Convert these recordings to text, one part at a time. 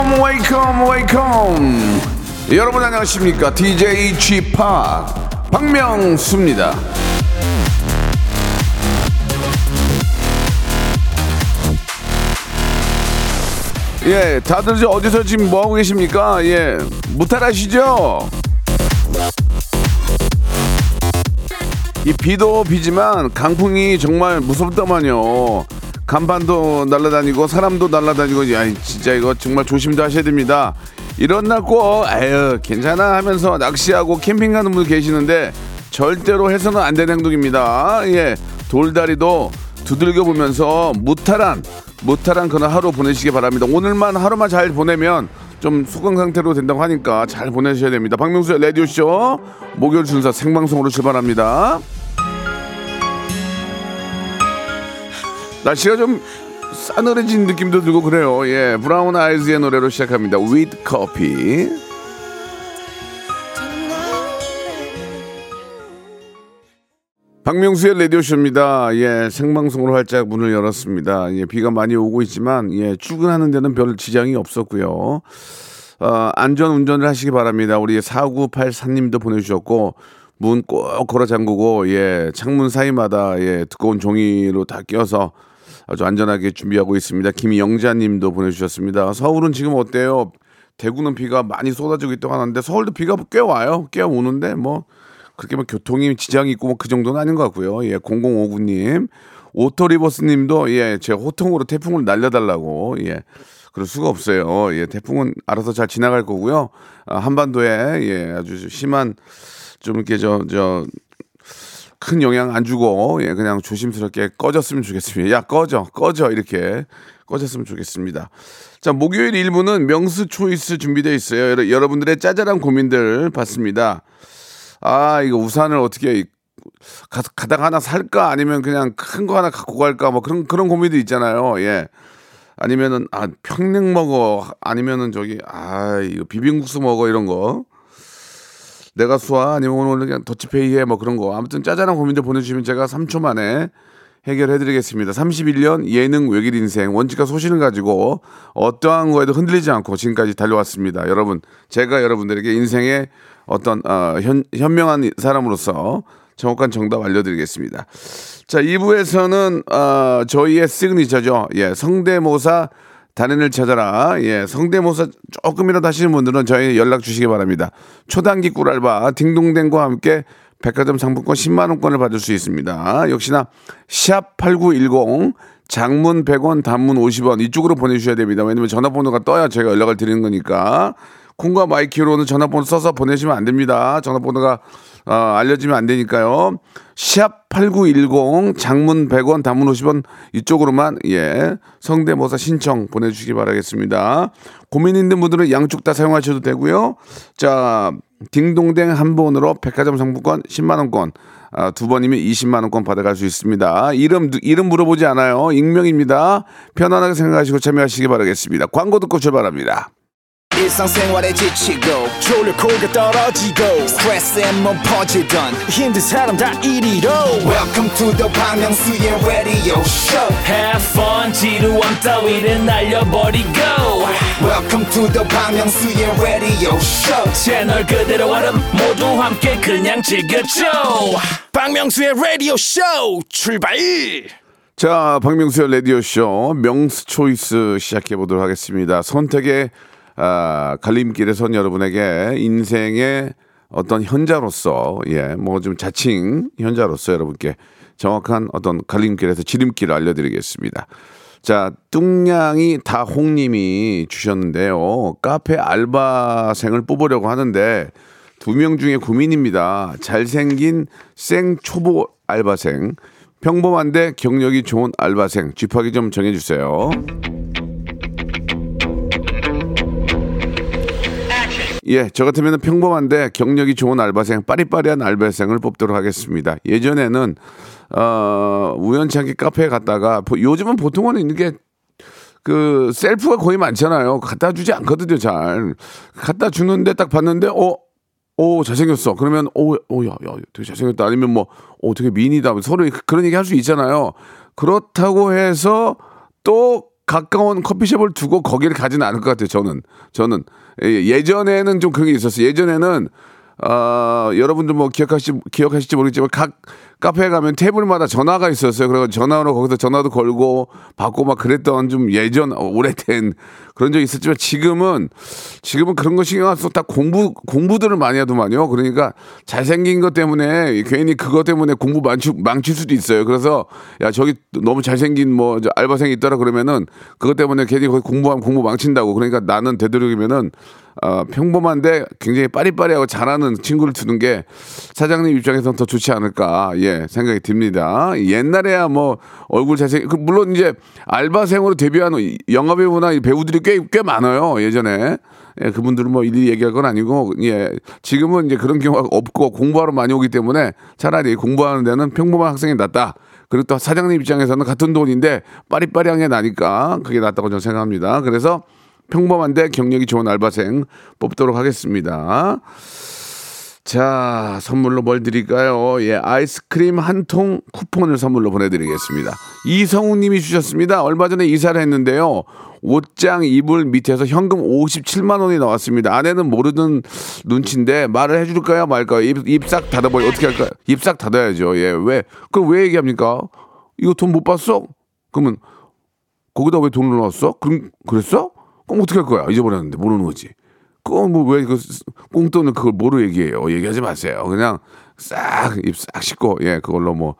Welcome welcome welcome 여러분 안녕하십니까? DJ G Park 박명수입니다. 예 다들 저 어디서 지금 뭐하고 계십니까? 예 무탈하시죠? 이 비도 비지만 강풍이 정말 무섭더만요. 간판도 날아다니고 사람도 날아다니고 야 진짜 이거 정말 조심도 하셔야 됩니다. 이런 날 꼭 에휴 괜찮아 하면서 낚시하고 캠핑 가는 분 계시는데 절대로 해서는 안 되는 행동입니다. 예 돌다리도 두들겨 보면서 무탈한 무탈한 그런 하루 보내시기 바랍니다. 오늘만 하루만 잘 보내면 좀 수강 상태로 된다고 하니까 잘 보내셔야 됩니다. 박명수의 라디오 쇼 목요일 순서 생방송으로 출발합니다. 날씨가 좀 싸늘해진 느낌도 들고 그래요. 예, 브라운 아이즈의 노래로 시작합니다. With Coffee. 박명수의 라디오쇼입니다. 예, 생방송으로 활짝 문을 열었습니다. 예, 비가 많이 오고 있지만, 예, 출근하는 데는 별 지장이 없었고요. 어, 안전 운전을 하시기 바랍니다. 우리 4984님도 보내주셨고, 문 꼭 걸어 잠그고, 예, 창문 사이마다, 예, 두꺼운 종이로 다 껴서 아주 안전하게 준비하고 있습니다. 김영자님도 보내주셨습니다. 서울은 지금 어때요? 대구는 비가 많이 쏟아지고 있다고 하는데, 서울도 비가 꽤 와요. 꽤 오는데, 뭐, 그렇게 뭐 교통이 지장이 있고 뭐 그 정도는 아닌 것 같고요. 예, 0059님. 오토리버스님도 예, 제 호통으로 태풍을 날려달라고 예. 그럴 수가 없어요. 예, 태풍은 알아서 잘 지나갈 거고요. 아, 한반도에 예, 아주 심한 좀 이렇게 저 저 큰 영향 안 주고 예, 그냥 조심스럽게 꺼졌으면 좋겠습니다. 야 꺼져 꺼져 이렇게 꺼졌으면 좋겠습니다. 자 목요일 일부는 명수 초이스 준비되어 있어요. 여러, 여러분들의 짜잘한 고민들 받습니다. 아 이거 우산을 어떻게 가, 가다가 하나 살까 아니면 그냥 큰 거 하나 갖고 갈까 뭐 그런 그런 고민도 있잖아요. 예. 아니면은 아 평냉 먹어 아니면은 저기 아 이거 비빔국수 먹어 이런 거 내가 수아 아니면 오늘 그냥 더치페이 해뭐 그런 거 아무튼 짜잘한 고민들 보내주시면 제가 3초 만에 해결해드리겠습니다. 31년 예능 외길 인생 원칙과 소신을 가지고 어떠한 거에도 흔들리지 않고 지금까지 달려왔습니다. 여러분 제가 여러분들에게 인생의 어떤 어, 현, 현명한 사람으로서 정확한 정답 알려드리겠습니다. 자 2부에서는 어, 저희의 시그니처죠. 예 성대모사 단연을 찾아라. 예, 성대모사 조금이라도 하시는 분들은 저희 연락 주시기 바랍니다. 초단기 꿀알바 딩동댕과 함께 백화점 상품권 10만 원권을 받을 수 있습니다. 역시나 샵 8910 장문 100원, 단문 50원 이쪽으로 보내주셔야 됩니다. 왜냐면 전화번호가 떠야 제가 연락을 드리는 거니까. 콩과 마이키로는 전화번호 써서 보내시면 안 됩니다. 전화번호가 어, 알려지면 안 되니까요. 샵8910 장문 100원 단문 50원 이쪽으로만 예 성대모사 신청 보내주시기 바라겠습니다. 고민 있는 분들은 양쪽 다 사용하셔도 되고요. 자 딩동댕 한 번으로 백화점 상품권 10만 원권 아, 두 번이면 20만 원권 받아갈 수 있습니다. 이름 이름 물어보지 않아요. 익명입니다. 편안하게 생각하시고 참여하시기 바라겠습니다. 광고 듣고 출발합니다. 일상생활에 지치고, 졸려 코가 떨어지고, 스트레스에 몸 퍼지던, 힘든 사람 다 이리로. welcome to the Bang Myung-soo's radio show Have fun 지루함 따위를 날려버리고 welcome to the Bang Myung-soo's radio show 채널 그대로 얼음 모두 함께 그냥 즐겨줘 박명수의 라디오 쇼 출발. 자, 박명수의 라디오 쇼 명수 초이스 시작해 보도록 하겠습니다. 선택의 아, 갈림길에 선 여러분에게 인생의 어떤 현자로서, 예, 뭐 좀 자칭 현자로서 여러분께 정확한 어떤 갈림길에서 지름길을 알려드리겠습니다. 자, 뚱냥이 다홍님이 주셨는데요. 카페 알바생을 뽑으려고 하는데 두 명 중에 고민입니다. 잘생긴 생 초보 알바생, 평범한데 경력이 좋은 알바생, 쥐파기 좀 정해주세요. 예, 저 같으면 평범한데 경력이 좋은 알바생, 빠리빠리한 알바생을 뽑도록 하겠습니다. 예전에는 어, 우연치 않게 카페에 갔다가 보- 요즘은 보통은 이게 그 셀프가 거의 많잖아요. 갖다 주지 않거든요, 잘. 갖다 주는데 딱 봤는데 어, 오 잘생겼어. 그러면 오, 오, 야, 야, 되게 잘생겼다. 아니면 뭐, 오, 되게 미인이다. 서로 그런 얘기 할 수 있잖아요. 그렇다고 해서 또 가까운 커피숍을 두고 거기를 가지는 않을 것 같아요. 저는 저는 예, 예전에는 좀 그런 게 있었어요. 예전에는 아 여러분들 뭐 기억하시 기억하실지 모르겠지만 각 카페에 가면 테이블마다 전화가 있었어요. 그래서 전화로 거기서 전화도 걸고 받고 막 그랬던 좀 예전 오래된 그런 적이 있었지만 지금은 지금은 그런 거 신경 안 써서 다 공부 공부들을 많이 하더만요. 그러니까 잘생긴 것 때문에 괜히 그것 때문에 공부 망치, 망칠 수도 있어요. 그래서 야 저기 너무 잘생긴 뭐 알바생이 있더라 그러면은 그것 때문에 괜히 거기 공부하면 공부 망친다고. 그러니까 나는 되도록이면은 어, 평범한데 굉장히 빠리빠리하고 잘하는 친구를 두는 게 사장님 입장에서는 더 좋지 않을까 예 생각이 듭니다. 옛날에야 뭐 얼굴 잘생 그 물론 이제 알바생으로 데뷔한 영화배우나 배우들이 꽤꽤 많아요 예전에 예, 그분들은 뭐 일일이 얘기할 건 아니고 예 지금은 이제 그런 경우가 없고 공부하러 많이 오기 때문에 차라리 공부하는 데는 평범한 학생이 낫다. 그리고 또 사장님 입장에서는 같은 돈인데 빠리빠리한 게 나니까 그게 낫다고 저는 생각합니다. 그래서 평범한데 경력이 좋은 알바생 뽑도록 하겠습니다. 자, 선물로 뭘 드릴까요? 예, 아이스크림 한 통 쿠폰을 선물로 보내드리겠습니다. 이성우 님이 주셨습니다. 얼마 전에 이사를 했는데요. 옷장 이불 밑에서 현금 57만 원이 나왔습니다. 아내는 모르는 눈치인데 말을 해줄까요 말까요? 입, 입싹 닫아버려 어떻게 할까요? 입싹 닫아야죠. 예, 왜? 그럼 왜 얘기합니까? 이거 돈 못 봤어? 그러면 거기다 왜 돈을 넣었어? 그럼 그랬어? 그럼 어떻게 할 거야? 잊어버렸는데 모르는 거지. 그건 뭐왜 그 꽁돈을 그걸 뭐로 얘기해요? 얘기하지 마세요. 그냥 싹 입 싹 씻고 예 그걸로 뭐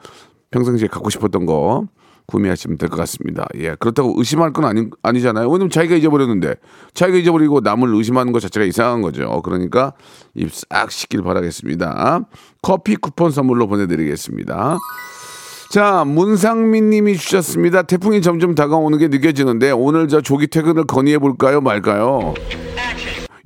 평상시에 갖고 싶었던 거 구매하시면 될 것 같습니다. 예 그렇다고 의심할 건 아니 아니잖아요. 왜냐면 자기가 잊어버렸는데 자기가 잊어버리고 남을 의심하는 것 자체가 이상한 거죠. 그러니까 입 싹 씻길 바라겠습니다. 커피 쿠폰 선물로 보내드리겠습니다. 자, 문상민 님이 주셨습니다. 태풍이 점점 다가오는 게 느껴지는데 오늘 저 조기 퇴근을 건의해 볼까요, 말까요?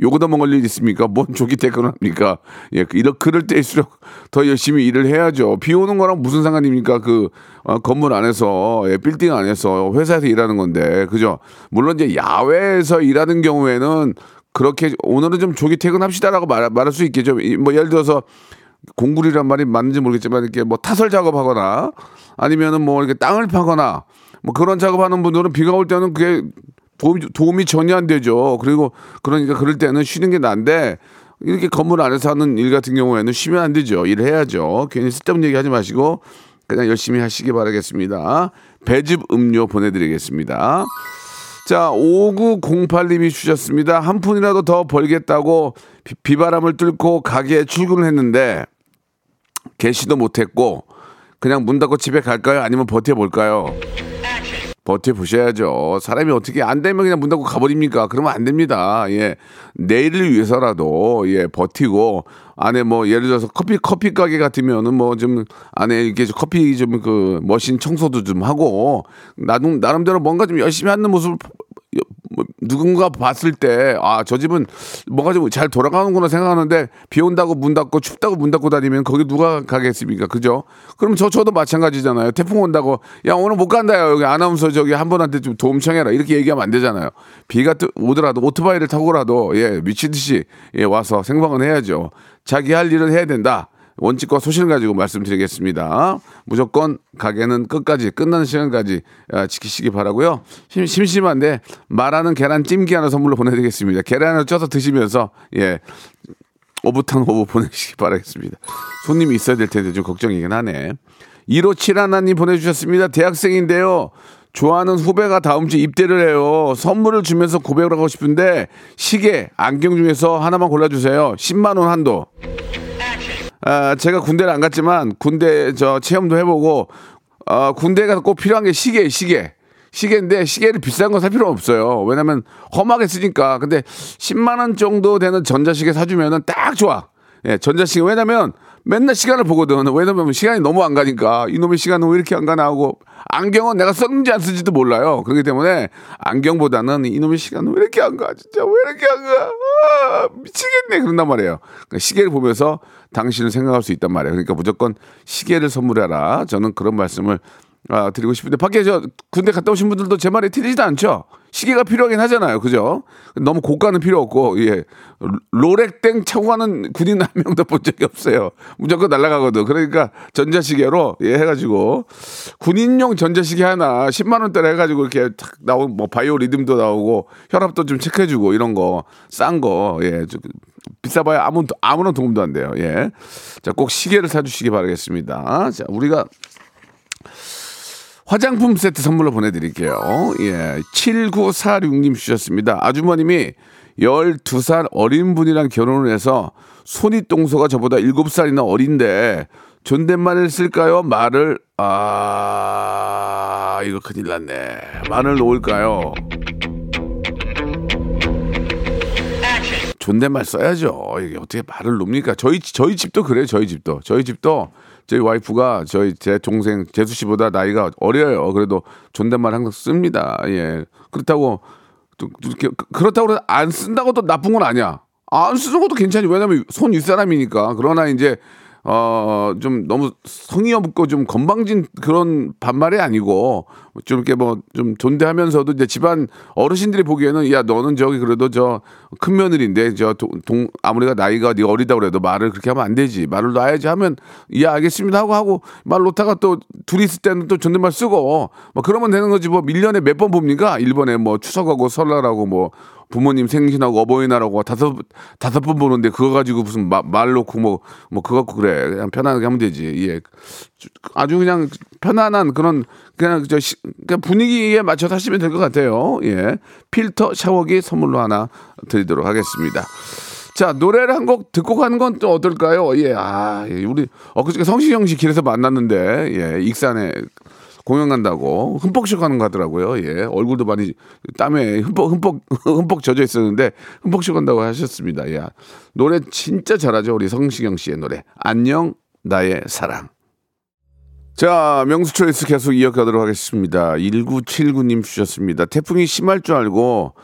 요거다 먹을 일 있습니까? 뭔 조기 퇴근을 합니까? 예, 그 이럴 그럴 때일수록 더 열심히 일을 해야죠. 비 오는 거랑 무슨 상관입니까? 그 어, 건물 안에서 예, 빌딩 안에서 회사에서 일하는 건데 그죠? 물론 이제 야외에서 일하는 경우에는 그렇게 오늘은 좀 조기 퇴근합시다라고 말, 말할 수 있겠죠. 뭐 예를 들어서 공굴이란 말이 맞는지 모르겠지만 이렇게 뭐 타설 작업하거나 아니면은 뭐 이렇게 땅을 파거나 뭐 그런 작업하는 분들은 비가 올 때는 그게 도움이, 도움이 전혀 안 되죠. 그리고 그러니까 그럴 때는 쉬는 게 난데 이렇게 건물 안에서 하는 일 같은 경우에는 쉬면 안 되죠. 일을 해야죠. 괜히 쓸데없는 얘기 하지 마시고 그냥 열심히 하시기 바라겠습니다. 배즙 음료 보내드리겠습니다. 자, 5908님이 주셨습니다. 한 푼이라도 더 벌겠다고 비, 바람을 뚫고 가게에 출근을 했는데 개시도 못했고 그냥 문 닫고 집에 갈까요? 아니면 버텨볼까요? 버텨보셔야죠. 사람이 어떻게 안 되면 그냥 문 닫고 가버립니까? 그러면 안 됩니다. 예. 내일을 위해서라도, 예, 버티고, 안에 뭐, 예를 들어서 커피, 커피 가게 같으면은 뭐 좀, 안에 이렇게 커피 좀 그, 머신 청소도 좀 하고, 나름, 나름대로 뭔가 좀 열심히 하는 모습을 뭐 누군가 봤을 때 아 저 집은 뭐가 좀 잘 돌아가는구나 생각하는데 비 온다고 문 닫고 춥다고 문 닫고 다니면 거기 누가 가겠습니까? 그죠? 그럼 저 저도 마찬가지잖아요. 태풍 온다고 야 오늘 못 간다요 여기 아나운서 저기 한 분한테 좀 도움 청해라. 이렇게 얘기하면 안 되잖아요. 비가 오더라도 오토바이를 타고라도 예 미치듯이 예 와서 생방은 해야죠. 자기 할 일은 해야 된다 원칙과 소신을 가지고 말씀드리겠습니다. 무조건 가게는 끝까지 끝나는 시간까지 아, 지키시기 바라고요. 심, 심한데 말하는 계란 찜기 하나 선물로 보내드리겠습니다. 계란을 쪄서 드시면서 예 오붓한 오후 보내시기 바라겠습니다. 손님이 있어야 될 텐데 좀 걱정이긴 하네. 157 하나님 보내주셨습니다. 대학생인데요. 좋아하는 후배가 다음 주 입대를 해요. 선물을 주면서 고백을 하고 싶은데 시계, 안경 중에서 하나만 골라주세요. 10만 원 한도. 아, 제가 군대를 안 갔지만 군대 저 체험도 해보고 아, 군대 가서 꼭 필요한 게 시계, 시계. 시계인데 시계를 비싼 거 살 필요 없어요. 왜냐면 험하게 쓰니까. 근데 10만 원 정도 되는 전자시계 사주면은 딱 좋아. 예, 전자시계 왜냐면 맨날 시간을 보거든. 왜냐면 시간이 너무 안 가니까 이놈의 시간은 왜 이렇게 안 가나 하고 안경은 내가 썼는지 안 쓰지도 몰라요. 그렇기 때문에 안경보다는 이놈의 시간은 왜 이렇게 안 가? 진짜 왜 이렇게 안 가? 아, 미치겠네. 그런단 말이에요. 그러니까 시계를 보면서 당신을 생각할 수 있단 말이에요. 그러니까 무조건 시계를 선물해라. 저는 그런 말씀을 아, 드리고 싶은데 밖에 저 군대 갔다 오신 분들도 제 말이 틀리지도 않죠. 시계가 필요하긴 하잖아요. 그죠? 너무 고가는 필요 없고 예. 로렉땡 차고 가는 군인 한 명도 본 적이 없어요. 무조건 날아가거든. 그러니까 전자시계로 예 해가지고 군인용 전자시계 하나 10만 원대로 해가지고 이렇게 탁 나오고 뭐 바이오 리듬도 나오고 혈압도 좀 체크해주고 이런 거 싼 거 예. 저- 비싸봐야 아무 아무런 도움도 안 돼요. 예. 자 꼭 시계를 사주시기 바라겠습니다. 자 우리가 화장품 세트 선물로 보내드릴게요. 예. 7946님 주셨습니다. 아주머님이 12살 어린 분이랑 결혼을 해서 손윗동서가 저보다 7살이나 어린데 존댓말을 쓸까요? 말을, 아, 이거 큰일 났네. 말을 놓을까요? 존댓말 써야죠. 이게 어떻게 말을 놉니까? 저희 저희 집도 그래요. 저희 집도 저희 집도 저희 와이프가 저희 제 동생 재수 씨보다 나이가 어려요. 그래도 존댓말 항상 씁니다. 예 그렇다고 또 이렇게 그렇다고 안 쓴다고 또 나쁜 건 아니야. 안 쓰는 것도 괜찮지. 왜냐면 손 윗사람이니까. 그러나 이제 어, 좀 너무 성의 없고 좀 건방진 그런 반말이 아니고 좀 이렇게 뭐 좀 존대하면서도 이제 집안 어르신들이 보기에는 야 너는 저기 그래도 저 큰 며느리인데 저 동 아무리가 나이가 네가 어리다 그래도 말을 그렇게 하면 안 되지. 말을 놔야지 하면 예 알겠습니다. 하고 하고 말 놓다가 또 둘이 있을 때는 또 존댓말 쓰고 뭐 그러면 되는 거지. 뭐 1년에 몇 번 봅니까? 일본에 뭐 추석하고 설날하고 뭐 부모님 생신하고 어버이날하고 다섯 다섯 번 보는데 그거 가지고 무슨 마, 말 놓고 뭐뭐 그거 갖고 그래. 그냥 편안하게 하면 되지. 예. 아주 그냥 편안한 그런 그냥 저 시, 그냥 분위기에 맞춰서 하시면 될 것 같아요. 예. 필터 샤워기 선물로 하나 드리도록 하겠습니다. 자 노래를 한 곡 듣고 가는 건 또 어떨까요? 예, 아 예, 우리 엊그저께 성시경 씨 길에서 만났는데 예. 익산에 공연 간다고 흠뻑 쉬어가는 거 하더라고요. 예, 얼굴도 많이 땀에 흠뻑 흠뻑 흠뻑 젖어 있었는데 흠뻑 쉬어간다고 하셨습니다. 예, 노래 진짜 잘하죠 우리 성시경 씨의 노래 안녕 나의 사랑. 자, 명수 초이스 계속 이어가도록 하겠습니다. 1979님 주셨습니다. 태풍이 심할 줄 알고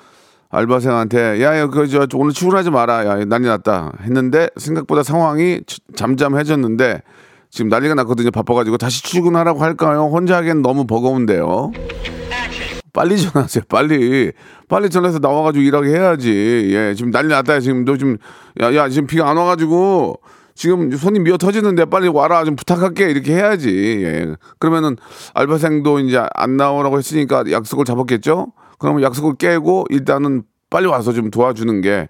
알바생한테 야, 야, 그, 저, 오늘 출근하지 마라. 야, 난리 났다. 했는데 생각보다 상황이 치- 잠잠해졌는데 지금 난리가 났거든요. 바빠가지고 다시 출근하라고 할까요? 혼자 하기엔 너무 버거운데요. 빨리 전화하세요. 빨리. 빨리 전화해서 나와가지고 일하게 해야지. 예, 지금 난리 났다. 지금 너 지금, 야, 야, 지금 비가 안 와가지고 지금 손이 미어 터지는데 빨리 와라. 좀 부탁할게. 이렇게 해야지. 예. 그러면은 알바생도 이제 안 나오라고 했으니까 약속을 잡았겠죠? 그러면 약속을 깨고 일단은 빨리 와서 좀 도와주는 게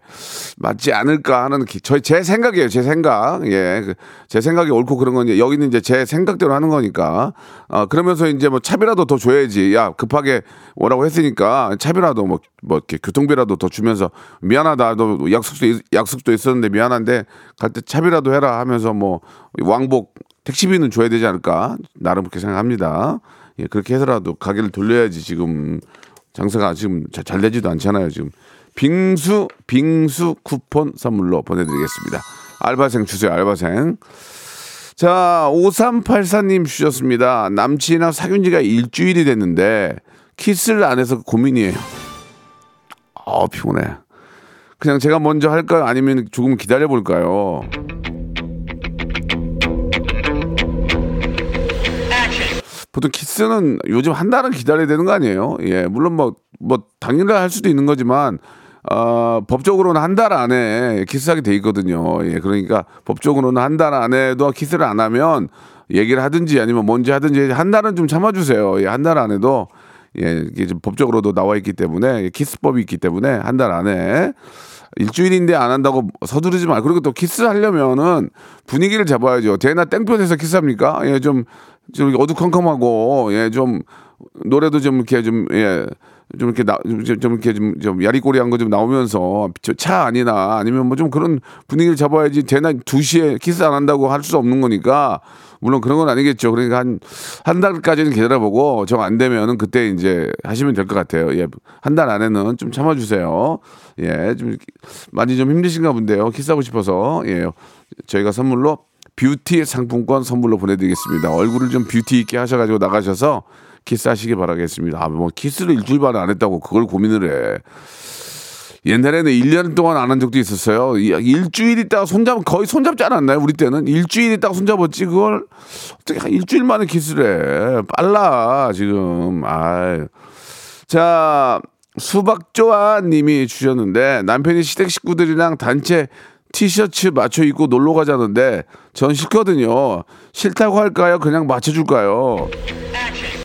맞지 않을까 하는 기- 저희 제 생각이에요. 제 생각. 예. 그, 제 생각이 옳고 그런 건 여기는 이제 제 생각대로 하는 거니까. 어, 그러면서 이제 뭐 차비라도 더 줘야지. 야, 급하게 오라고 했으니까 차비라도 뭐, 뭐 이렇게 교통비라도 더 주면서 미안하다. 너 약속도, 있- 약속도 있었는데 미안한데 갈 때 차비라도 해라 하면서 뭐 왕복 택시비는 줘야 되지 않을까. 나름 그렇게 생각합니다. 예, 그렇게 해서라도 가게를 돌려야지 지금 장사가 지금 자- 잘 되지도 않잖아요. 지금 빙수 빙수 쿠폰 선물로 보내드리겠습니다. 알바생 주세요. 알바생. 자 5384님 주셨습니다. 남친이랑 사귄 지가 일주일이 됐는데 키스를 안 해서 고민이에요. 아 피곤해. 그냥 제가 먼저 할까요? 아니면 조금 기다려 볼까요? 보통 키스는 요즘 한 달은 기다려야 되는 거 아니에요? 예, 물론 뭐, 뭐, 당일날 할 수도 있는 거지만, 어, 법적으로는 한 달 안에 키스하게 돼 있거든요. 예, 그러니까 법적으로는 한 달 안에도 키스를 안 하면 얘기를 하든지 아니면 뭔지 하든지 한 달은 좀 참아주세요. 예, 한 달 안에도 예, 이게 좀 법적으로도 나와 있기 때문에 예, 키스법이 있기 때문에 한 달 안에 일주일인데 안 한다고 서두르지 말. 그리고 또 키스를 하려면은 분위기를 잡아야죠. 대나 땡볕에서 키스합니까? 예, 좀, 좀 어두컴컴하고, 예, 좀, 노래도 좀 이렇게 좀, 예, 좀 이렇게 나, 좀, 좀 이렇게 좀, 좀 야리꼬리한 거 좀 나오면서 저차 아니나 아니면 뭐 좀 그런 분위기를 잡아야지 대낮 2시에 키스 안 한다고 할 수 없는 거니까 물론 그런 건 아니겠죠. 그러니까 한, 한 달까지는 기다려보고 정 안 되면은 그때 이제 하시면 될 것 같아요. 예. 한 달 안에는 좀 참아주세요. 예. 좀 많이 좀 힘드신가 본데요. 키스하고 싶어서. 예. 저희가 선물로 뷰티 상품권 선물로 보내드리겠습니다. 얼굴을 좀 뷰티 있게 하셔가지고 나가셔서 키스하시기 바라겠습니다. 아, 뭐 키스를 일주일 반에 안 했다고 그걸 고민을 해. 옛날에는 1년 동안 안 한 적도 있었어요. 이- 일주일 있다가 손잡, 거의 손잡지 않았나요? 우리 때는. 일주일 있다가 손잡았지. 그걸 어떻게 한 일주일 만에 키스를 해. 빨라, 지금. 아 자, 수박조아 님이 주셨는데 남편이 시댁 식구들이랑 단체 티셔츠 맞춰 입고 놀러 가자는데 전 싫거든요. 싫다고 할까요? 그냥 맞춰줄까요?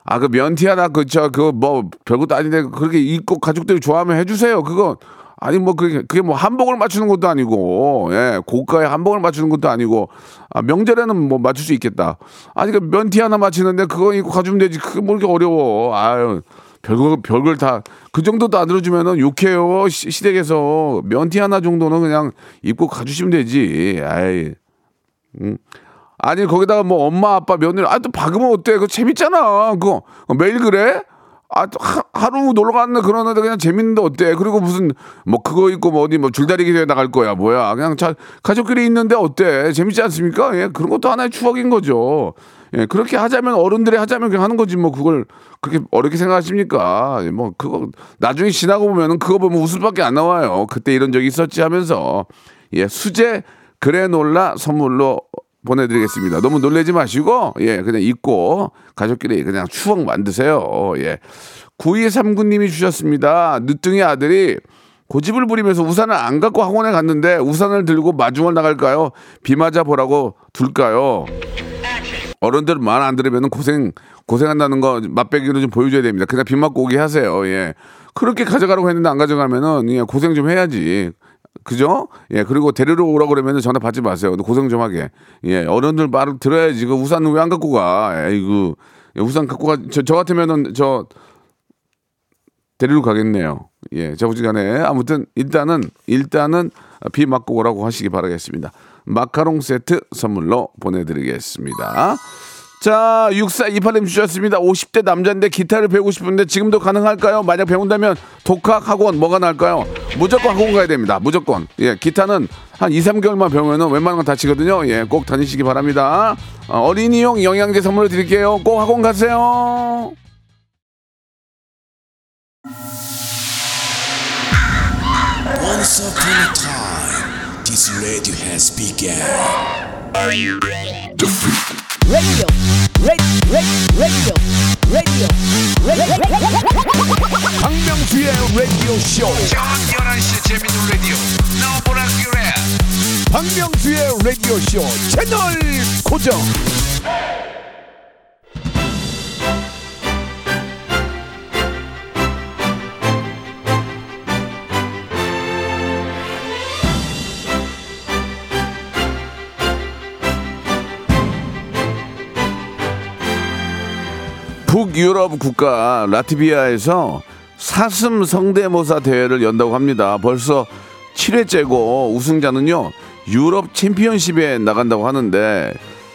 아, 그 면티 하나, 그, 저, 그, 뭐, 별것도 아닌데, 그렇게 입고 가족들이 좋아하면 해주세요. 그거, 아니, 뭐, 그게, 그게 뭐, 한복을 맞추는 것도 아니고, 예, 고가의 한복을 맞추는 것도 아니고, 아, 명절에는 뭐, 맞출 수 있겠다. 아니, 그 면티 하나 맞추는데, 그거 입고 가주면 되지. 그게 뭐 이렇게 어려워. 아유, 별걸, 별걸 다, 그 정도도 안 들어주면은 욕해요. 시, 시댁에서. 면티 하나 정도는 그냥 입고 가주시면 되지. 아이. 아니 거기다가 뭐 엄마 아빠 며느리. 아 또 박으면 어때? 그거 재밌잖아. 그거. 매일 그래? 아또 하루 놀러 갔는데 그러는데 그냥 재밌는데 어때? 그리고 무슨 뭐 그거 있고 뭐 어디 뭐 줄다리기 대회 나갈 거야. 뭐야. 그냥 자, 가족끼리 있는데 어때? 재밌지 않습니까? 예 그런 것도 하나의 추억인 거죠. 예 그렇게 하자면 어른들이 하자면 그냥 하는 거지 뭐 그걸 그렇게 어렵게 생각하십니까? 예, 뭐 그거 나중에 지나고 보면은 그거 보면 웃음밖에 안 나와요. 그때 이런 적이 있었지 하면서. 예 수제 그래놀라 선물로 보내드리겠습니다. 너무 놀라지 마시고, 예, 그냥 잊고, 가족끼리 그냥 추억 만드세요. 예. 9239님이 주셨습니다. 늦둥이 아들이 고집을 부리면서 우산을 안 갖고 학원에 갔는데 우산을 들고 마중을 나갈까요? 비 맞아 보라고 둘까요? 어른들 말 안 들으면 고생, 고생한다는 거 맛배기로 좀 보여줘야 됩니다. 그냥 비 맞고 오게 하세요. 예. 그렇게 가져가라고 했는데 안 가져가면은, 예, 고생 좀 해야지. 그죠? 예, 그리고 데리러 오라 그러면 전화 받지 마세요. 고생 좀 하게. 예, 어른들 말을 들어야지. 그 우산은 왜 안 갖고 가? 에이구. 예, 우산 갖고 가. 저, 저 같으면은 저 데리러 가겠네요. 예, 저부지간에 아무튼 일단은 일단은 비 맞고 오라고 하시기 바라겠습니다. 마카롱 세트 선물로 보내드리겠습니다. 자, 6428님 주셨습니다. 50대 남자인데 기타를 배우고 싶은데 지금도 가능할까요? 만약 배운다면 독학 학원 뭐가 나을까요? 무조건 학원 가야 됩니다. 무조건. 예, 기타는 한 2, 3개월만 배우면은 웬만한 건 다 치거든요. 예, 꼭 다니시기 바랍니다. 어, 어린이용 영양제 선물로 드릴게요. 꼭 학원 가세요. 박명수의 라디오 쇼. 저녁 11시 재밌는 라디오. 너보라 그래. 박명수의 라디오 쇼 채널 고정. 북유럽 국가 라트비아에서 사슴 성대모사 대회를 연다고 합니다. 벌써 7회째고 우승자는요 유럽 챔피언십에 나간다고 하는데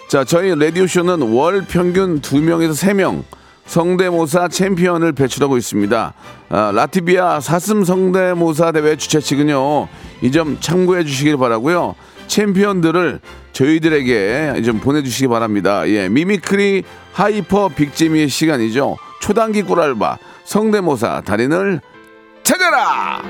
자 저희 라디오 쇼는 월 평균 2명에서 3명 성대모사 챔피언을 배출하고 있습니다. 아, 라트비아 사슴 성대모사 대회 주최 측은요 이 점 참고해 주시길 바라고요. 챔피언들을 저희들에게 좀 보내주시기 바랍니다. 예, mimicry hyper big재미의 시간이죠. 초단기 꿀알바 성대모사 달인을 찾아라.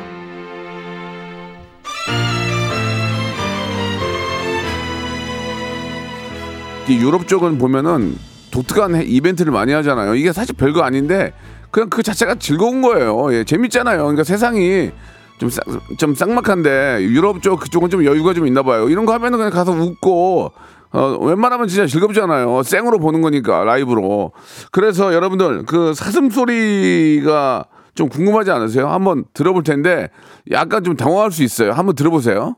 이 유럽 쪽은 보면은 독특한 해- 이벤트를 많이 하잖아요. 이게 사실 별거 아닌데 그냥 그 자체가 즐거운 거예요. 예, 재밌잖아요. 그러니까 세상이 좀, 쌍, 좀 삭막한데 유럽 쪽 그쪽은 좀 여유가 좀 있나 봐요. 이런 거 하면은 그냥 가서 웃고 어, 웬만하면 진짜 즐겁잖아요. 생으로 보는 거니까 라이브로. 그래서 여러분들 그 사슴 소리가 좀 궁금하지 않으세요? 한번 들어볼 텐데 약간 좀 당황할 수 있어요. 한번 들어보세요.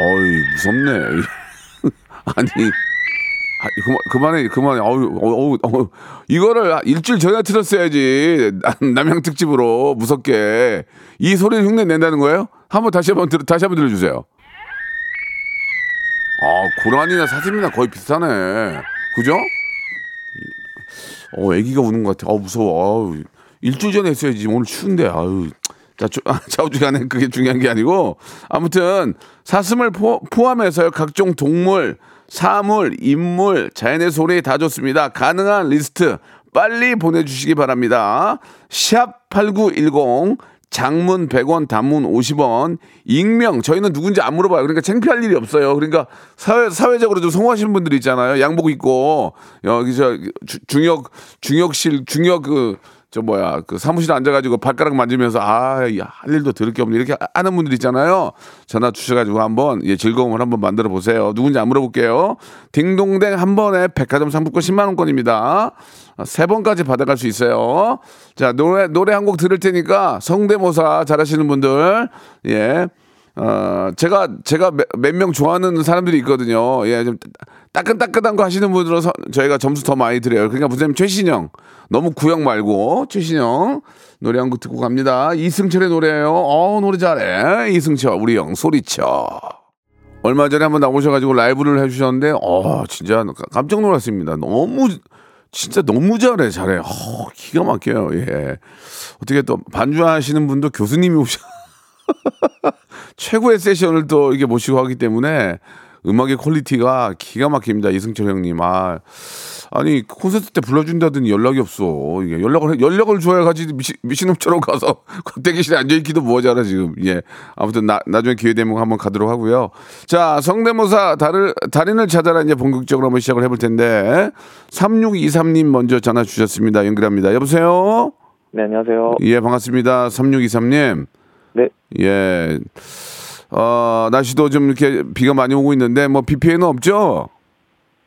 어이 무섭네. 아니 아, 그만, 그만해, 그만해. 어우, 어우, 어우. 이거를 일주일 전에 틀었어야지. 남- 남양 특집으로 무섭게. 이 소리를 흉내 낸다는 거예요? 한번 다시 한번 들, 다시 한번 들려주세요. 아, 고라니나 사슴이나 거의 비슷하네. 그죠? 어, 애기가 우는 것 같아. 어, 무서워. 아우, 일주일 전에 했어야지. 오늘 추운데. 아유. 자, 주, 아, 좌우지간에 그게 중요한 게 아니고 아무튼 사슴을 포, 포함해서 각종 동물, 사물, 인물, 자연의 소리 다 좋습니다. 가능한 리스트 빨리 보내주시기 바랍니다. 샵 8910 장문 100원, 단문 50원, 익명, 저희는 누군지 안 물어봐요. 그러니까 창피할 일이 없어요. 그러니까 사회, 사회적으로 좀 성공하시는 분들 있잖아요. 양복 입고, 여기 저 주- 중역, 중역실, 중역 그, 저 뭐야, 그 사무실에 앉아가지고 발가락 만지면서, 아, 야, 할 일도 들을 게 없네. 이렇게 하는 분들 있잖아요. 전화 주셔가지고 한번, 예, 즐거움을 한번 만들어 보세요. 누군지 안 물어볼게요. 딩동댕 한 번에 백화점 상품권 10만 원권입니다. 세 번까지 받아갈 수 있어요. 자, 노래, 노래 한 곡 들을 테니까 성대모사 잘하시는 분들, 예. 어, 제가, 제가 몇 명 좋아하는 사람들이 있거든요. 예, 좀 따끈따끈한 거 하시는 분들은 서- 저희가 점수 더 많이 드려요. 그러니까 무슨 최신영. 너무 구형 말고, 최신영. 노래 한 곡 듣고 갑니다. 이승철의 노래예요 어, 노래 잘해. 이승철, 우리 형, 소리쳐. 얼마 전에 한번 나오셔가지고 라이브를 해주셨는데, 어, 진짜 깜짝 놀랐습니다. 너무, 진짜 너무 잘해, 잘해. 어, 기가 막혀요, 예. 어떻게 또 반주하시는 분도 교수님이 오셔. 최고의 세션을 또 이게 모시고 하기 때문에 음악의 quality가 기가 막힙니다. 이승철 형님. 아, 아니, 콘서트 때 불러준다더니 연락이 없어. 이게 연락을, 해- 연락을 줘야 가지 미시, 미친놈처럼 가서 대기실에 앉아 있기도 뭐하잖아, 지금. 예. 아무튼 나, 나중에 기회 되면 한번 가도록 하고요. 자, 성대모사 달을, 달인을 찾아라 이제 본격적으로 한번 시작을 해볼 텐데. 3623님 먼저 전화 주셨습니다. 연결합니다. 여보세요? 네, 안녕하세요. 예, 반갑습니다. 3623님. 네, 예. 어, 날씨도 좀 이렇게 비가 많이 오고 있는데 뭐 비 피해는 없죠?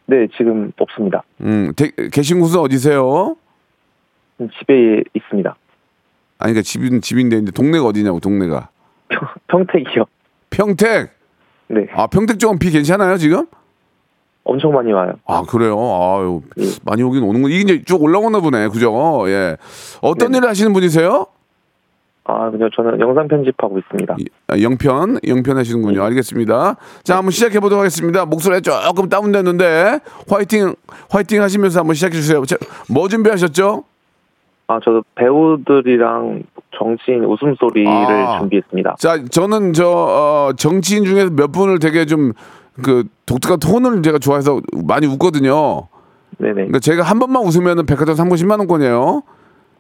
네, 지금 없습니다. 음, 대- 계신 곳은 어디세요? 집에 있습니다. 아니 그러니까 집인 집인데 근데 동네가 어디냐고 동네가. 평, 평택이요. 평택. 네, 아, 평택 쪽은 비 괜찮아요, 지금? 엄청 많이 와요. 아, 그래요. 아유. 많이 오긴 오는 거. 이게 이제 쭉 올라오나 보네. 그죠? 예. 어떤 네네. 일을 하시는 분이세요? 아, 그냥 저는 영상 편집하고 있습니다. 이- 아, 영편, 영편 하시는군요. 알겠습니다. 자, 한번 시작해 보도록 하겠습니다. 목소리 조금 다운됐는데 화이팅, 화이팅 하시면서 한번 시작해 주세요. 자, 뭐 준비하셨죠? 아, 저도 배우들이랑 정치인 웃음소리를 아. 준비했습니다. 자, 저는 저 어, 정치인 중에서 몇 분을 되게 좀 그 독특한 톤을 제가 좋아해서 많이 웃거든요. 네네. 그러니까 제가 한 번만 웃으면 백화점 상품 10만 원권이에요.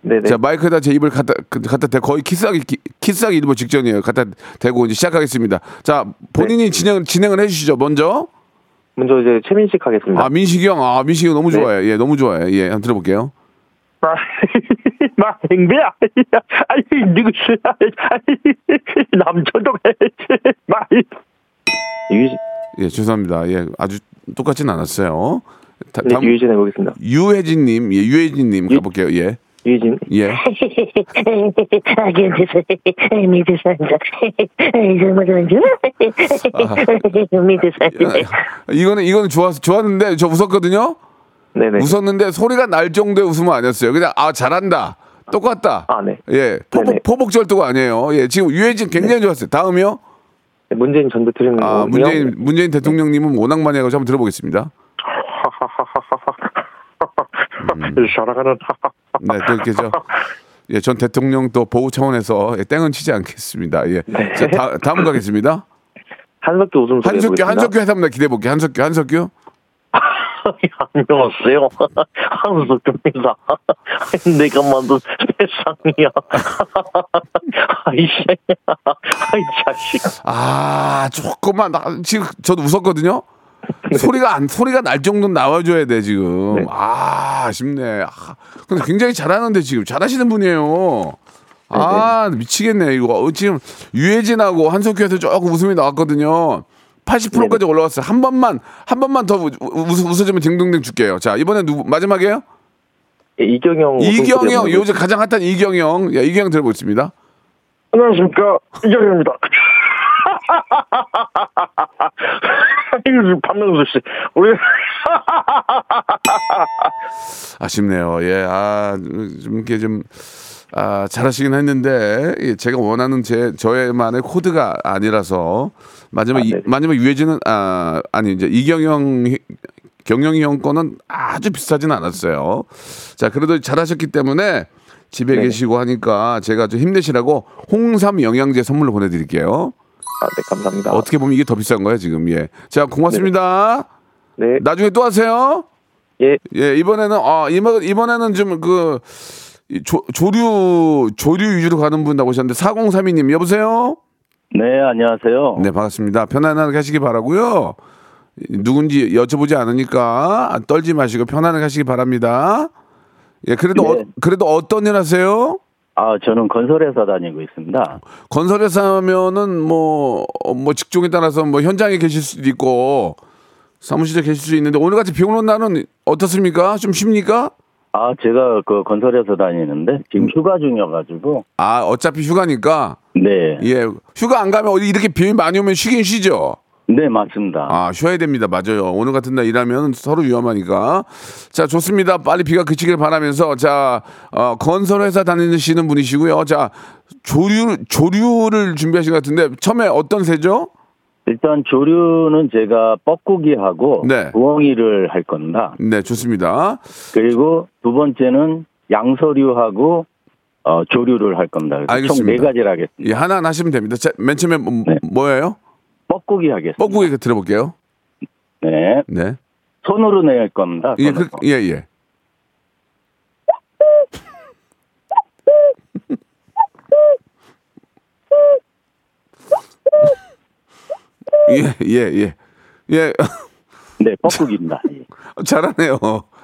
네네. 자, 마이크에다 제 입을 갖다 그- 갖다 대 거의 키스하기 키- 키스하기 일보 직전이에요. 갖다 대고 이제 시작하겠습니다. 자, 본인이 진행 진행을 해 주시죠. 먼저. 먼저 이제 최민식 하겠습니다. 아 민식이 형, 아 민식이 형 너무 네. 좋아해. 예, 너무 좋아해. 예, 한번 들어볼게요. 마, 마, 행배야. 아이, 누구시, 아이, 남천동 해지. 마, 예, 죄송합니다. 예, 아주 똑같진 않았어요. 다, 네, 다음 유진 해보겠습니다. 유혜진님, 예, 유혜진님 유- 가볼게요. 예, 유진. 예. 아, 이거는 이거는 좋았 좋았는데 저 웃었거든요. 네네. 웃었는데 소리가 날 정도의 웃음은 아니었어요. 그냥 아 잘한다. 똑같다. 아 네. 예. 포복, 포복절도가 아니에요. 예. 지금 유해진 굉장히 네. 좋았어요. 다음이요. 네, 문재인 전 대통령. 아 문재인 문재인 대통령님은 워낙 많이 해가지고 한번 들어보겠습니다. 사랑하는 네, 또 이렇게 저 예, 전 대통령 또 보호 차원에서 예, 땡은 치지 않겠습니다. 예. 네. 자, 다, 다음 가겠습니다. 한석규 웃음소리 한석규. 한석규 한번 기대해 볼게요. 한석규, 한석규. 안녕하세요. 한석규입니다. 내가 만든 세상이야. 아이, 씨. 아이, 자식. 아, 조금만 나, 지금 저도 웃었거든요. 소리가 안 소리가 날 정도는 나와줘야 돼 지금. 네. 아, 아쉽네. 아, 근데 굉장히 잘하는데 지금 잘하시는 분이에요. 아, 미치겠네 이거. 어, 지금 유해진하고 한석규에서 조금 웃음이 나왔거든요. 80%까지 올라왔어요. 한 번만 한 번만 더 웃, 웃, 웃어 주면 딩동댕 줄게요. 자, 이번에 누구 마지막이에요? 예, 이경영. 이경영 요즘 가장 핫한 이경영. 야, 이경영 들어보겠습니다. 안녕하십니까. 이경영입니다. 박명수 씨. 우리. 아쉽네요. 예, 아, 좀 이렇게 좀, 아, 잘하시긴 했는데, 예, 제가 원하는 제, 저의만의 코드가 아니라서, 마지막, 아, 이, 네네. 마지막 유해진은, 아, 아니, 이제 이경영, 경영이 형 거는 아주 비싸진 않았어요. 자, 그래도 잘하셨기 때문에 집에 네네. 계시고 하니까 제가 좀 힘내시라고 홍삼 영양제 선물로 보내드릴게요. 아, 네, 감사합니다. 어떻게 보면 이게 더 비싼 거예요, 지금. 예. 자, 고맙습니다. 네. 나중에 또 하세요. 예. 예, 이번에는 아 이번 이번에는 좀그 조류 조류 위주로 가는 분 나오셨는데 4032님 여보세요. 네, 안녕하세요. 네, 반갑습니다. 편안하게 하시기 바라고요. 누군지 여쭤보지 않으니까 떨지 마시고 편안하게 하시기 바랍니다. 예, 그래도 네. 어, 그래도 어떤 일 하세요? 아, 저는 건설회사 다니고 있습니다. 건설회사 하면은 뭐, 어, 뭐 직종에 따라서 뭐 현장에 계실 수도 있고 사무실에 계실 수 있는데 오늘 같이 비 오는 날은 어떻습니까? 좀 쉽니까? 아, 제가 그 건설회사 다니는데 지금 휴가 중이어가지고. 아, 어차피 휴가니까. 네. 예. 휴가 안 가면 어디 이렇게 비 많이 오면 쉬긴 쉬죠. 네, 맞습니다. 아, 쉬어야 됩니다. 맞아요. 오늘 같은 날 일하면 서로 위험하니까. 자, 좋습니다. 빨리 비가 그치길 바라면서 자, 어, 건설회사 다니시는 분이시고요. 자, 조류 조류를 준비하신 것 같은데 처음에 어떤 새죠? 일단 조류는 제가 뻐꾸기하고 네. 부엉이를 할 겁니다. 네, 좋습니다. 그리고 두 번째는 양서류하고 어, 조류를 할 겁니다. 총 알겠습니다. 네 가지를 하겠습니다. 예, 하나 하나 하시면 됩니다. 자, 맨 처음에 뭐, 네. 뭐예요? 뻐꾸기 하겠습니다. 뻐꾸기 들어볼게요. 네. 네. 손으로 낼 겁니다. 예. 그, 예, 예. 예, 예, 예. 예. 네, 뻐꾸기입니다. 예. 잘하네요.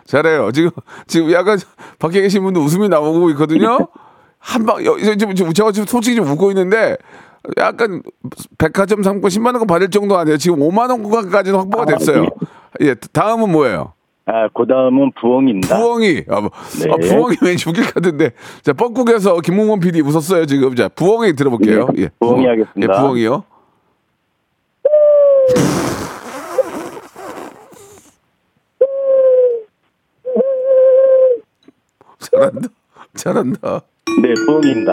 잘해요. 지금, 지금 약간 밖에 계신 분들 웃음이 나오고 있거든요. 한 방, 여- 지금, 지금 제가 지금 솔직히 좀 웃고 있는데 약간 백화점 상품 10만원 받을 정도 아니에요. 지금 5만원 구간까지는 확보가 됐어요. 예, 다음은 뭐예요? 아, 그 다음은 부엉입니다. 부엉이. 아, 뭐, 네. 아, 부엉이 왠지 웃길 것 같은데. 자, 뻐국에서 김홍원 PD 웃었어요, 지금. 자, 부엉이 들어볼게요. 네, 예. 부엉이 부엉. 하겠습니다. 예, 부엉이요. 잘한다. 잘한다. 네, 부엉입니다.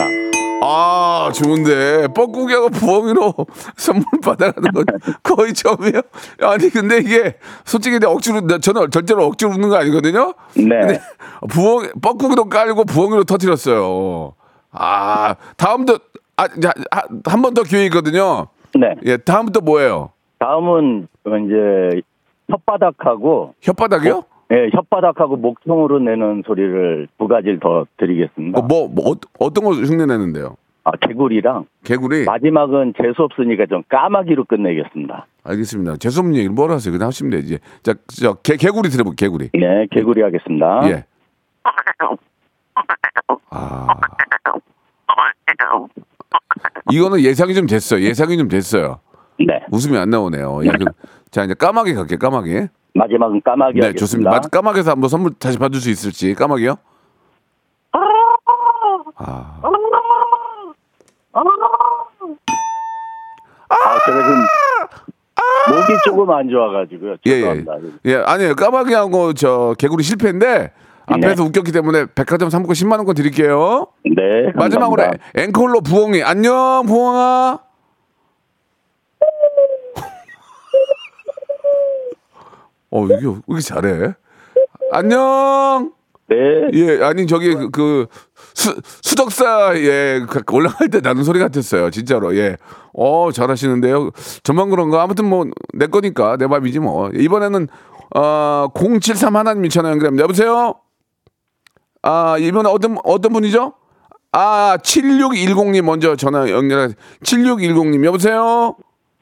아, 좋은데. 뻐꾸기하고 부엉이로 선물 받아가는 건 거의 처음이에요. 아니, 근데 이게 솔직히 내가 억지로, 나- 저는 절대로 억지로 웃는 거 아니거든요? 네. 부엉, 뻐꾸기로 깔고 부엉이로 터뜨렸어요. 아, 다음부터, 아, 한 번 더 기회 있거든요. 네. 예, 다음부터 뭐예요? 다음은 이제 혓바닥하고 혓바닥이요? 예, 혓바닥하고 목통으로 내는 소리를 두 가지를 더 드리겠습니다. 어, 뭐, 뭐, 어, 어떤 거 흉내 내는데요? 아, 개구리랑 개구리? 마지막은 재수 없으니까 좀 까마귀로 끝내겠습니다. 알겠습니다. 재수 없는 얘기를 뭐라 하세요? 그냥 하시면 되지. 자, 저, 개, 개구리 들어볼게요, 개구리. 네, 개구리 하겠습니다. 예. 아. 이거는 예상이 좀 됐어요. 예상이 좀 됐어요. 네. 웃음이 안 나오네요. 예, 그, 자, 이제 까마귀 갈게요, 까마귀. 마지막은 까마귀 네, 하겠습니다. 좋습니다. 마- 까마귀에서 한번 선물 다시 받을 수 있을지. 까마귀요? 아, 아, 제가 지금 목이 조금 안 좋아가지고요. 예, 예. 죄송합니다. 예, 아니에요. 까마귀하고 저 개구리 실패인데 앞에서 웃겼기 때문에 백화점 상품권 10만 원권 드릴게요. 네, 마지막으로 감사합니다. 앵콜로 부엉이. 안녕, 부엉아. 어, 이게 왜 이렇게 잘해? 안녕. 네, 예, 아니 저기 그, 그 수, 수덕사 예그 올라갈 때 나는 소리 같았어요, 진짜로. 예, 어 잘하시는데요. 저만 그런가? 아무튼 뭐 내 거니까 내 맘이지 뭐. 이번에는 어 073 하나님이 전화 연결합니다. 여보세요. 아 이번에 어떤 어떤 분이죠? 아 7610님 먼저 전화 연결. 7610님 여보세요.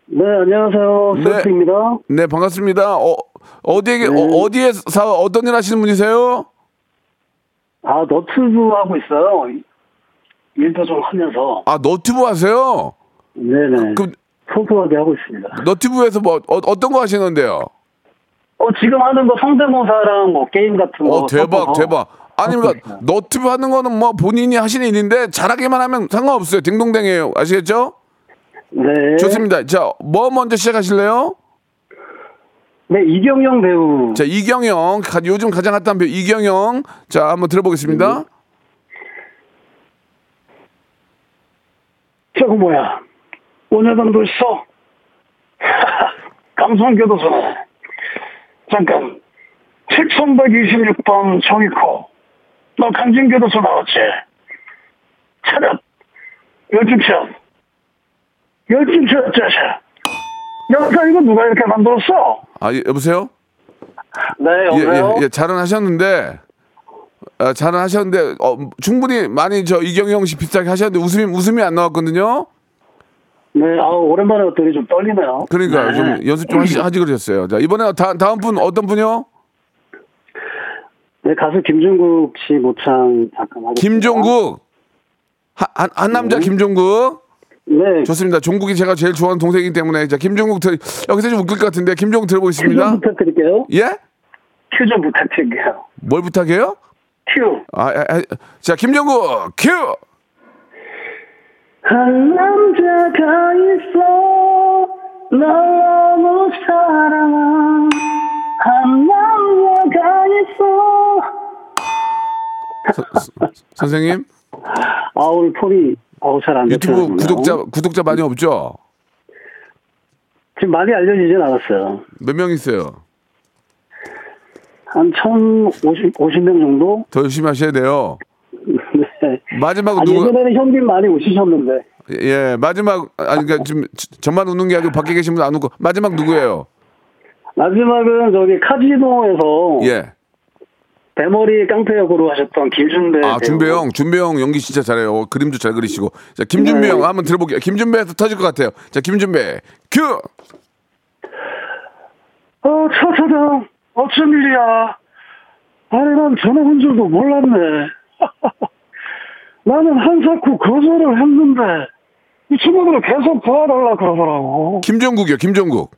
네, 안녕하세요. 네. 서트입니다. 네 반갑습니다. 어 어디에 어, 어디에 사 어떤 일 하시는 분이세요? 아, 너튜브 하고 있어요. 일도 좀 하면서. 아 너튜브 하세요? 네네. 그럼 소소하게 하고 있습니다. 너튜브에서 뭐 어, 떤거 하시는데요? 어, 지금 하는 거 성대모사랑 뭐 게임 같은 거. 어 대박 섞어서 대박. 아니 그러니까. 너튜브 하는 거는 뭐 본인이 하시는 일인데 잘하기만 하면 상관없어요. 딩동댕이에요. 아시겠죠? 네. 좋습니다. 자, 뭐 먼저 시작하실래요? 네, 이경영 배우. 자, 이경영 가- 요즘 가장 핫한 배우 이경영. 자, 한번 들어보겠습니다. 저거 뭐야? 원야당도 있어? 감성교도소네. 잠깐. 7126번 정익호. 너 강진교도소 나왔지? 차렷. 열중샷. 열중샷 자샤. 여사 이거 누가 이렇게 만들었어? 아, 예, 여보세요? 네, 예, 여보세요? 예, 예, 잘은 하셨는데, 아, 잘은 하셨는데, 어, 충분히 많이 저 이경영 씨 비슷하게 하셨는데 웃음이, 웃음이 안 나왔거든요? 네, 아 오랜만에 왔더니 좀 떨리네요. 그러니까 네. 좀 연습 좀 하시, 하지 그러셨어요. 자, 이번에 다, 다음 분 어떤 분이요? 네, 가수 김종국 씨 모창 잠깐 하겠습니다. 김종국. 한, 한, 한 남자 김종국. 네, 좋습니다. 종국이 제가 제일 좋아하는 동생이기 때문에 자 김종국 들 여기서 좀 웃길 것 같은데 김종국 들어보겠습니다. 부탁드릴게요. 예? 큐 좀 부탁드릴게요. 뭘 부탁해요? 큐. 아, 아, 아, 자 김종국 큐. 한 남자가 있어 널 너무 사랑한 한 남자가 있어 서- 서- 선생님 아 오늘 폰이 어우 잘안 유튜브 구독자 구독자 많이 없죠? 지금 많이 알려지진 않았어요 몇 명 있어요? 한 1050, 50명 정도? 더 열심히 하셔야 돼요. 네. 마지막 아, 누구? 예전에는 현빈 많이 오시셨는데 예, 마지막 아니 그러니까 지금 저- 저만 웃는 게 아니고 밖에 계신 분 안 웃고 마지막 누구예요? 마지막은 저기 카지노에서 예. 대머리 깡패 역으로 하셨던 김준배 아. 준배형, 준배형 연기 진짜 잘해요. 그림도 잘 그리시고. 자, 김준배 형 네. 한번 들어볼게요. 김준배에서 터질 것 같아요. 자, 김준배 큐. 어, 차 사장, 어쩐 일이야? 아니, 난 전화 온 줄도 몰랐네. 나는 한사코 거절을 했는데, 이 친구들은 계속 도와달라 그러더라고. 김종국이요, 김종국.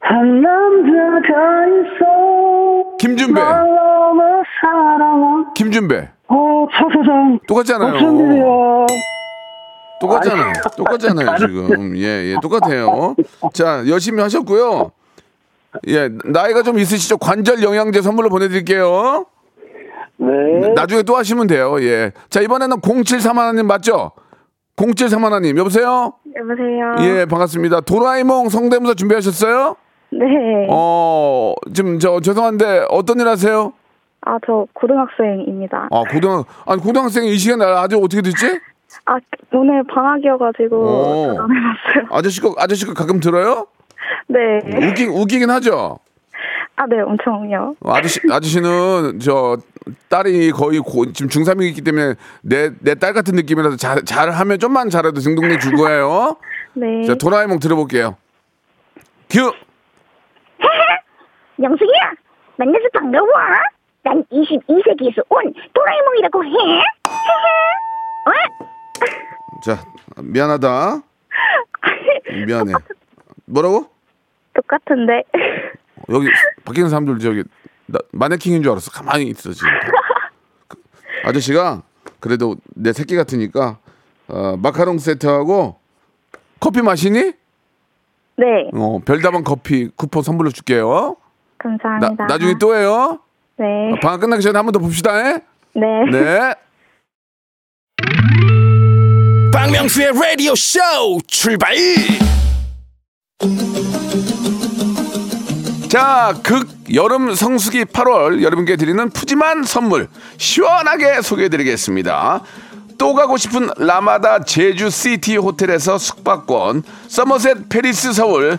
한 남자가 있어. 김준배. 김준배. 어, 차 사장. 똑같잖아요. 어쩐 일이야? 똑같잖아요. 똑같잖아요, 지금. 예, 예, 똑같아요. 자, 열심히 하셨고요. 예, 나이가 좀 있으시죠? 관절 영양제 선물로 보내드릴게요. 네. 나중에 또 하시면 돼요. 예. 자, 이번에는 0731님 맞죠? 0731님, 여보세요? 여보세요. 예, 반갑습니다. 도라에몽 성대모사 준비하셨어요? 네. 어, 지금 저 죄송한데 어떤 일 하세요? 아, 저 고등학생입니다. 아, 고등 아니 고등학생이 이 시간에 아주 어떻게 됐지? 아, 오늘 방학이어가지고 오. 전화해봤어요. 아저씨 거 아저씨 거 가끔 들어요? 네. 웃긴 웃기긴 하죠. 아, 네, 엄청요. 어, 아저씨 아저씨는 저 딸이 거의 고, 지금 중3이기 때문에 내 내 딸 같은 느낌이라서 잘 잘하면 좀만 잘해도 등록금 줄 거예요. 네. 자, 도라에몽 들어볼게요. 큐. 영숙이야, 만나서 반가워. 난 22세기에서 온 도라에몽이라고 해. 어? 자, 미안하다. 미안해. 뭐라고? 똑같은데. 여기 있는 사람들 저기 나, 마네킹인 줄 알았어. 가만히 있어 지금. 그, 아저씨가 그래도 내 새끼 같으니까 어, 마카롱 세트하고 커피 마시니? 네, 어, 별다방 커피 쿠폰 선물로 줄게요. 나, 감사합니다. 나중에 또 해요. 네. 방학 끝나기 전에 한 번 더 봅시다. 에? 네. 네. 박명수의 라디오 쇼 출발 자, 극 여름 성수기 8월 여러분께 드리는 푸짐한 선물 시원하게 소개해드리겠습니다. 또 가고 싶은 라마다 제주 시티 호텔에서 숙박권, 서머셋 팰리스 서울,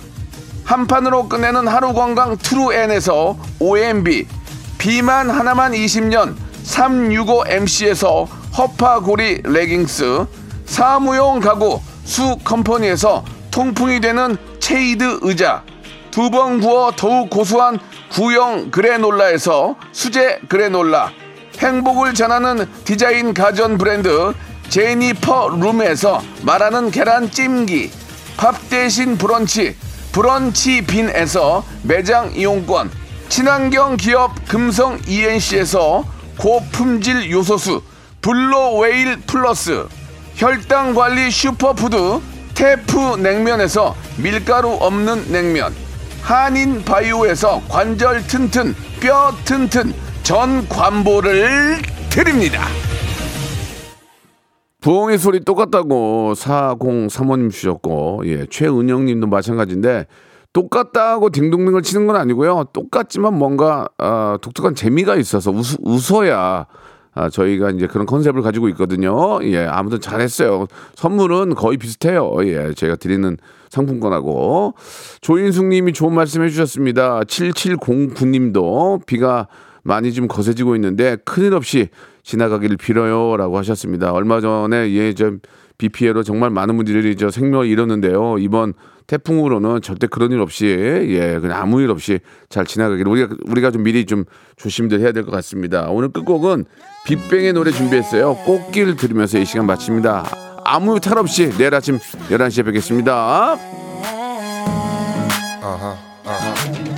한 판으로 끝내는 하루 건강 트루엔에서 OMB 비만 하나만 20년 365MC에서 허파고리 레깅스 사무용 가구 수 컴퍼니에서 통풍이 되는 체이드 의자 두 번 구워 더욱 고소한 구형 그래놀라에서 수제 그래놀라 행복을 전하는 디자인 가전 브랜드 제니퍼 룸에서 말하는 계란 찜기 밥 대신 브런치 브런치 빈에서 매장 이용권 친환경 기업 금성 ENC에서 고품질 요소수 블루웨일 플러스 혈당 관리 슈퍼푸드 테프 냉면에서 밀가루 없는 냉면 한인 바이오에서 관절 튼튼 뼈 튼튼 전 관보를 드립니다. 부엉이 소리 똑같다고 403호님 주셨고 예 최은영 님도 마찬가지인데 똑같다고 딩동댕을 치는 건 아니고요. 똑같지만 뭔가 아, 독특한 재미가 있어서 웃, 웃어야 아, 저희가 이제 그런 컨셉을 가지고 있거든요. 예 아무튼 잘했어요. 선물은 거의 비슷해요. 예 제가 드리는 상품권하고. 조인숙 님이 좋은 말씀 해주셨습니다. 7709 님도 비가 많이 좀 거세지고 있는데 큰일 없이 지나가기를 빌어요라고 하셨습니다. 얼마 전에 예저 비 피해로 정말 많은 분들이 저 생명을 잃었는데요. 이번 태풍으로는 절대 그런 일 없이 예 그냥 아무 일 없이 잘 지나가기를 우리가 우리가 좀 미리 좀 조심들 해야 될 것 같습니다. 오늘 끝곡은 빅뱅의 노래 준비했어요. 꽃길 들으면서 이 시간 마칩니다. 아무 탈 없이 내일 아침 11시에 뵙겠습니다. Uh huh.